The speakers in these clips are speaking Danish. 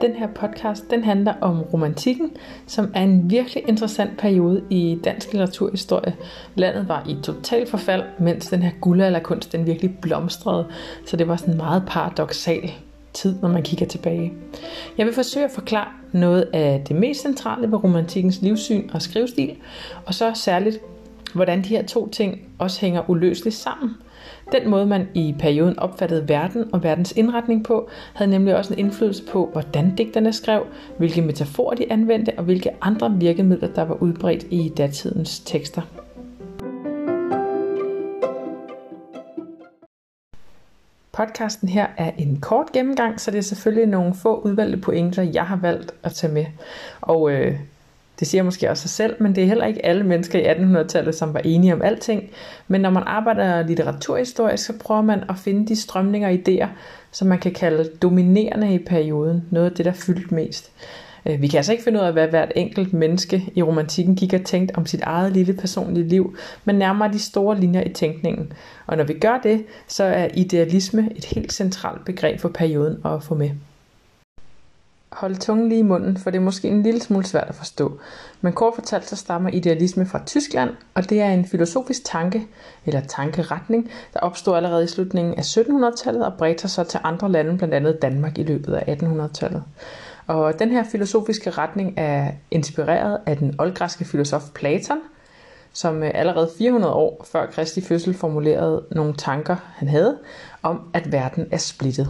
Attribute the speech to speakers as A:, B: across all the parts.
A: Den her podcast, den handler om romantikken, som er en virkelig interessant periode i dansk litteraturhistorie. Landet var i total forfald, mens den her guldalderkunst, den virkelig blomstrede. Så det var sådan en meget paradoxal tid, når man kigger tilbage. Jeg vil forsøge at forklare noget af det mest centrale ved romantikkens livssyn og skrivestil, og så særligt, hvordan de her to ting også hænger uløseligt sammen – den måde, man i perioden opfattede verden og verdens indretning på, havde nemlig også en indflydelse på, hvordan digterne skrev, hvilke metaforer de anvendte og hvilke andre virkemidler, der var udbredt i datidens tekster. Podcasten her er en kort gennemgang, så det er selvfølgelig nogle få udvalgte pointer, jeg har valgt at tage med. Og øh, det siger måske også sig selv, men det er heller ikke alle mennesker i 1800-tallet, som var enige om alting. Men når man arbejder litteraturhistorisk, så prøver man at finde de strømninger og idéer, som man kan kalde dominerende i perioden. Noget af det, der fyldt mest. Øh, vi kan altså ikke finde ud af, hvad hvert enkelt menneske i romantikken gik og tænkte om sit eget lille personlige liv, men nærmere de store linjer i tænkningen. Og når vi gør det, så er idealisme et helt centralt begreb for perioden at få med. Hold tungen lige i munden, for det er måske en lille smule svært at forstå. Men kort fortalt så stammer idealisme fra Tyskland, og det er en filosofisk tanke, eller tankeretning, der opstod allerede i slutningen af 1700-tallet og bredte sig så til andre lande, blandt andet Danmark i løbet af 1800-tallet. Og den her filosofiske retning er inspireret af den oldgræske filosof Platon, som øh, allerede 400 år før Kristi fødsel formulerede nogle tanker, han havde, om at verden er splittet.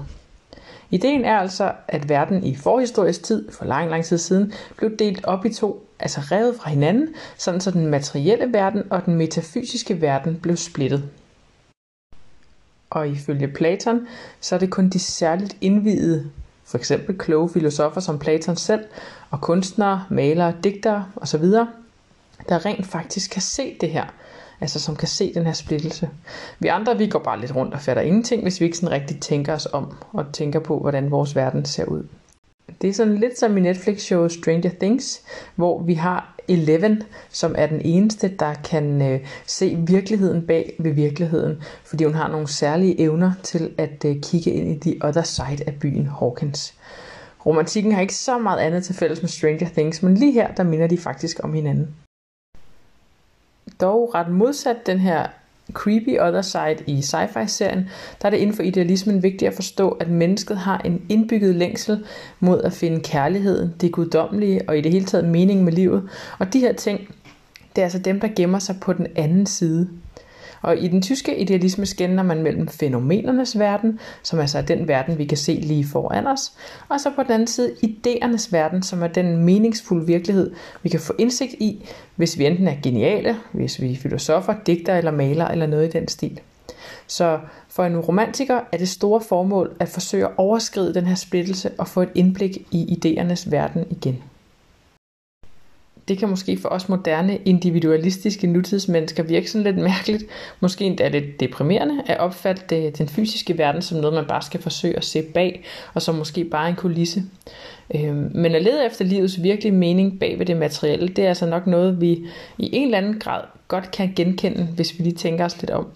A: Ideen er altså, at verden i forhistorisk tid, for lang, lang tid siden, blev delt op i to, altså revet fra hinanden, sådan så den materielle verden og den metafysiske verden blev splittet. Og ifølge Platon, så er det kun de særligt indvidede, for eksempel kloge filosofer som Platon selv, og kunstnere, malere, digtere osv., der rent faktisk kan se det her, altså som kan se den her splittelse. Vi andre, vi går bare lidt rundt og fatter ingenting, hvis vi ikke sådan rigtig tænker os om, og tænker på, hvordan vores verden ser ud. Det er sådan lidt som i Netflix-show Stranger Things, hvor vi har Eleven, som er den eneste, der kan øh, se virkeligheden bag ved virkeligheden, fordi hun har nogle særlige evner til at øh, kigge ind i the other side af byen Hawkins. Romantikken har ikke så meget andet til fælles med Stranger Things, men lige her, der minder de faktisk om hinanden dog ret modsat den her creepy other side i sci-fi-serien, der er det inden for idealismen vigtigt at forstå, at mennesket har en indbygget længsel mod at finde kærligheden, det guddommelige og i det hele taget mening med livet. Og de her ting, det er altså dem, der gemmer sig på den anden side. Og i den tyske idealisme skænder man mellem fænomenernes verden, som altså er den verden, vi kan se lige foran os, og så på den anden side idéernes verden, som er den meningsfulde virkelighed, vi kan få indsigt i, hvis vi enten er geniale, hvis vi er filosofer, digter eller maler eller noget i den stil. Så for en romantiker er det store formål at forsøge at overskride den her splittelse og få et indblik i idéernes verden igen det kan måske for os moderne, individualistiske nutidsmennesker virke sådan lidt mærkeligt, måske endda lidt deprimerende, at opfatte den fysiske verden som noget, man bare skal forsøge at se bag, og som måske bare en kulisse. Øhm, men at lede efter livets virkelige mening bag ved det materielle, det er altså nok noget, vi i en eller anden grad godt kan genkende, hvis vi lige tænker os lidt om.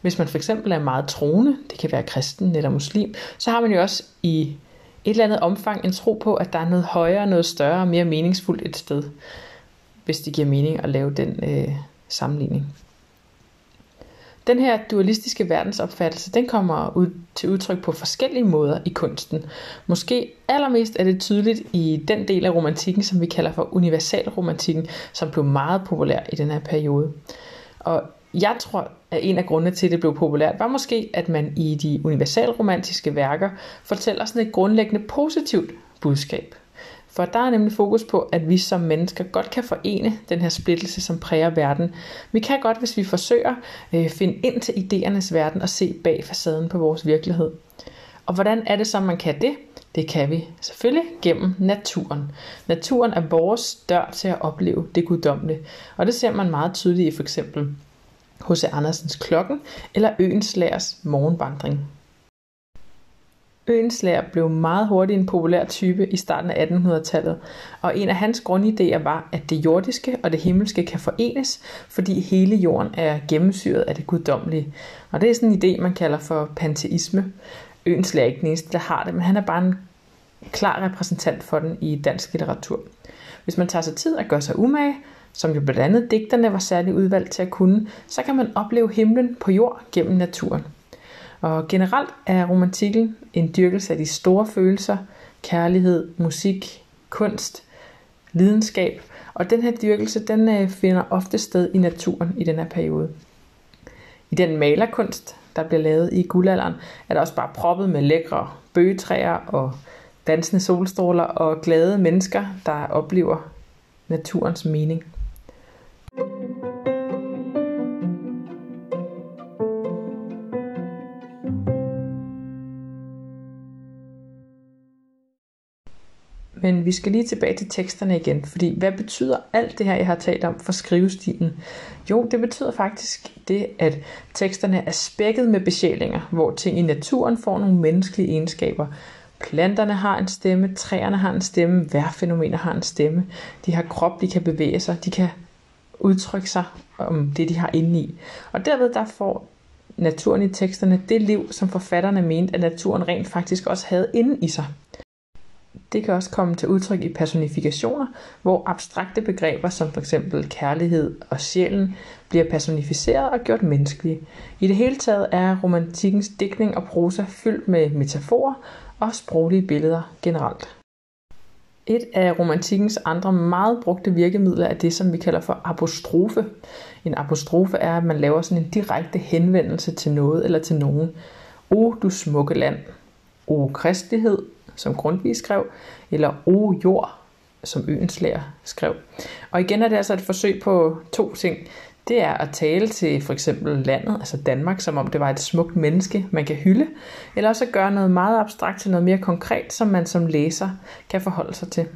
A: Hvis man for eksempel er meget troende, det kan være kristen eller muslim, så har man jo også i et eller andet omfang en tro på, at der er noget højere, noget større og mere meningsfuldt et sted hvis det giver mening at lave den øh, sammenligning. Den her dualistiske verdensopfattelse, den kommer ud til udtryk på forskellige måder i kunsten. Måske allermest er det tydeligt i den del af romantikken, som vi kalder for universalromantikken, som blev meget populær i den her periode. Og jeg tror, at en af grundene til, at det blev populært, var måske, at man i de universalromantiske værker fortæller sådan et grundlæggende positivt budskab. For der er nemlig fokus på, at vi som mennesker godt kan forene den her splittelse, som præger verden. Vi kan godt, hvis vi forsøger, øh, finde ind til idéernes verden og se bag facaden på vores virkelighed. Og hvordan er det så, man kan det? Det kan vi selvfølgelig gennem naturen. Naturen er vores dør til at opleve det guddommelige. Og det ser man meget tydeligt i for eksempel H.C. Andersens Klokken eller Øens Lærers morgenvandring. Øenslager blev meget hurtigt en populær type i starten af 1800-tallet, og en af hans grundidéer var, at det jordiske og det himmelske kan forenes, fordi hele jorden er gennemsyret af det guddommelige. Og det er sådan en idé, man kalder for panteisme. Øenslager er ikke den eneste, der har det, men han er bare en klar repræsentant for den i dansk litteratur. Hvis man tager sig tid at gøre sig umage, som jo blandt andet digterne var særligt udvalgt til at kunne, så kan man opleve himlen på jord gennem naturen. Og generelt er romantikken en dyrkelse af de store følelser, kærlighed, musik, kunst, lidenskab, og den her dyrkelse, den øh, finder ofte sted i naturen i den her periode. I den malerkunst, der bliver lavet i guldalderen, er der også bare proppet med lækre bøgetræer og dansende solstråler og glade mennesker, der oplever naturens mening. Men vi skal lige tilbage til teksterne igen, fordi hvad betyder alt det her, jeg har talt om for skrivestilen? Jo, det betyder faktisk det, at teksterne er spækket med besjælinger, hvor ting i naturen får nogle menneskelige egenskaber. Planterne har en stemme, træerne har en stemme, vejrfænomener har en stemme. De har krop, de kan bevæge sig, de kan udtrykke sig om det, de har inde i. Og derved der får naturen i teksterne det liv, som forfatterne mente, at naturen rent faktisk også havde inde i sig. Det kan også komme til udtryk i personifikationer, hvor abstrakte begreber som f.eks. kærlighed og sjælen bliver personificeret og gjort menneskelige. I det hele taget er romantikkens digtning og prosa fyldt med metaforer og sproglige billeder generelt. Et af romantikkens andre meget brugte virkemidler er det, som vi kalder for apostrofe. En apostrofe er, at man laver sådan en direkte henvendelse til noget eller til nogen. O, du smukke land. O, kristelighed som Grundtvig skrev, eller O jord, som Øenslæger skrev. Og igen er det altså et forsøg på to ting. Det er at tale til for eksempel landet, altså Danmark, som om det var et smukt menneske, man kan hylde, eller også at gøre noget meget abstrakt til noget mere konkret, som man som læser kan forholde sig til.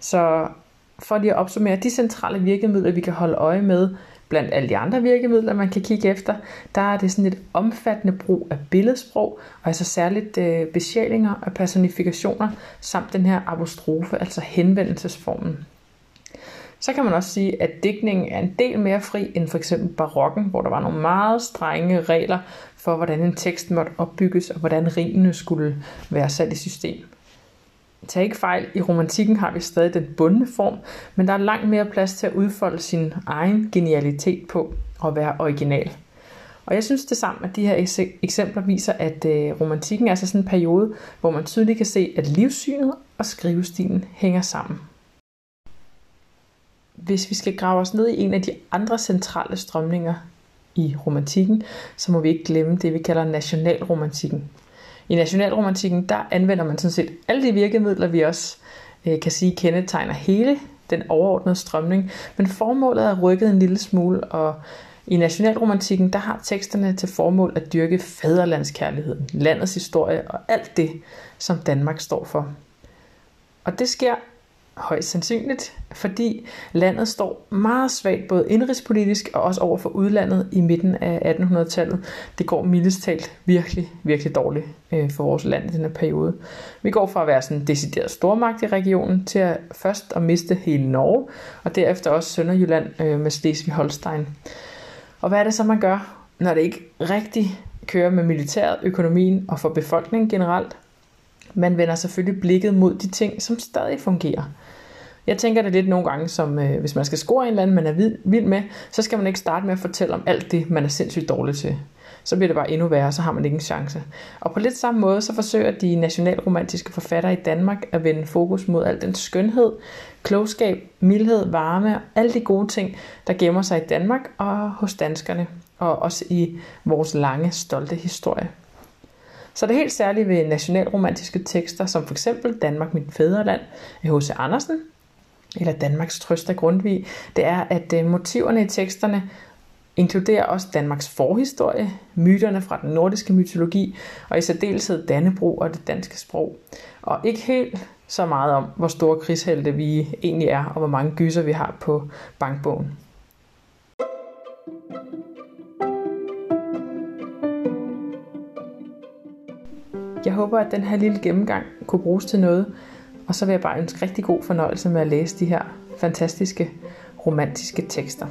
A: Så for lige at opsummere, de centrale virkemidler, vi kan holde øje med, Blandt alle de andre virkemidler, man kan kigge efter, der er det sådan et omfattende brug af billedsprog, og altså særligt øh, besjælinger og personifikationer, samt den her apostrofe, altså henvendelsesformen. Så kan man også sige, at digtningen er en del mere fri end for eksempel barokken, hvor der var nogle meget strenge regler for, hvordan en tekst måtte opbygges, og hvordan rimene skulle være sat i system. Tag ikke fejl, i romantikken har vi stadig den bundne form, men der er langt mere plads til at udfolde sin egen genialitet på og være original. Og jeg synes det samme, at de her eksempler viser, at øh, romantikken er altså sådan en periode, hvor man tydeligt kan se, at livssynet og skrivestilen hænger sammen. Hvis vi skal grave os ned i en af de andre centrale strømninger i romantikken, så må vi ikke glemme det, vi kalder nationalromantikken. I nationalromantikken, der anvender man sådan set alle de virkemidler, vi også øh, kan sige kendetegner hele den overordnede strømning, men formålet er rykket en lille smule, og i nationalromantikken, der har teksterne til formål at dyrke fædrelandskærligheden, landets historie og alt det, som Danmark står for. Og det sker højst sandsynligt, fordi landet står meget svagt både indrigspolitisk og også over for udlandet i midten af 1800-tallet. Det går mildest talt virkelig, virkelig dårligt øh, for vores land i den her periode. Vi går fra at være sådan en decideret stormagt i regionen til at først at miste hele Norge, og derefter også Sønderjylland øh, med Slesvig-Holstein. Og hvad er det så, man gør, når det ikke rigtig kører med militæret, økonomien og for befolkningen generelt? Man vender selvfølgelig blikket mod de ting, som stadig fungerer. Jeg tænker det lidt nogle gange, som øh, hvis man skal score en eller anden, man er vild, vild med, så skal man ikke starte med at fortælle om alt det, man er sindssygt dårlig til. Så bliver det bare endnu værre, så har man ikke en chance. Og på lidt samme måde, så forsøger de nationalromantiske forfattere i Danmark at vende fokus mod al den skønhed, klogskab, mildhed, varme og alle de gode ting, der gemmer sig i Danmark og hos danskerne, og også i vores lange, stolte historie. Så det helt særlige ved nationalromantiske tekster, som for eksempel Danmark, mit fædreland af H.C. Andersen, eller Danmarks trøst af Grundtvig, det er, at øh, motiverne i teksterne inkluderer også Danmarks forhistorie, myterne fra den nordiske mytologi, og i særdeleshed Dannebro og det danske sprog. Og ikke helt så meget om, hvor store krigshelte vi egentlig er, og hvor mange gyser vi har på bankbogen. Jeg håber, at den her lille gennemgang kunne bruges til noget, og så vil jeg bare ønske rigtig god fornøjelse med at læse de her fantastiske romantiske tekster.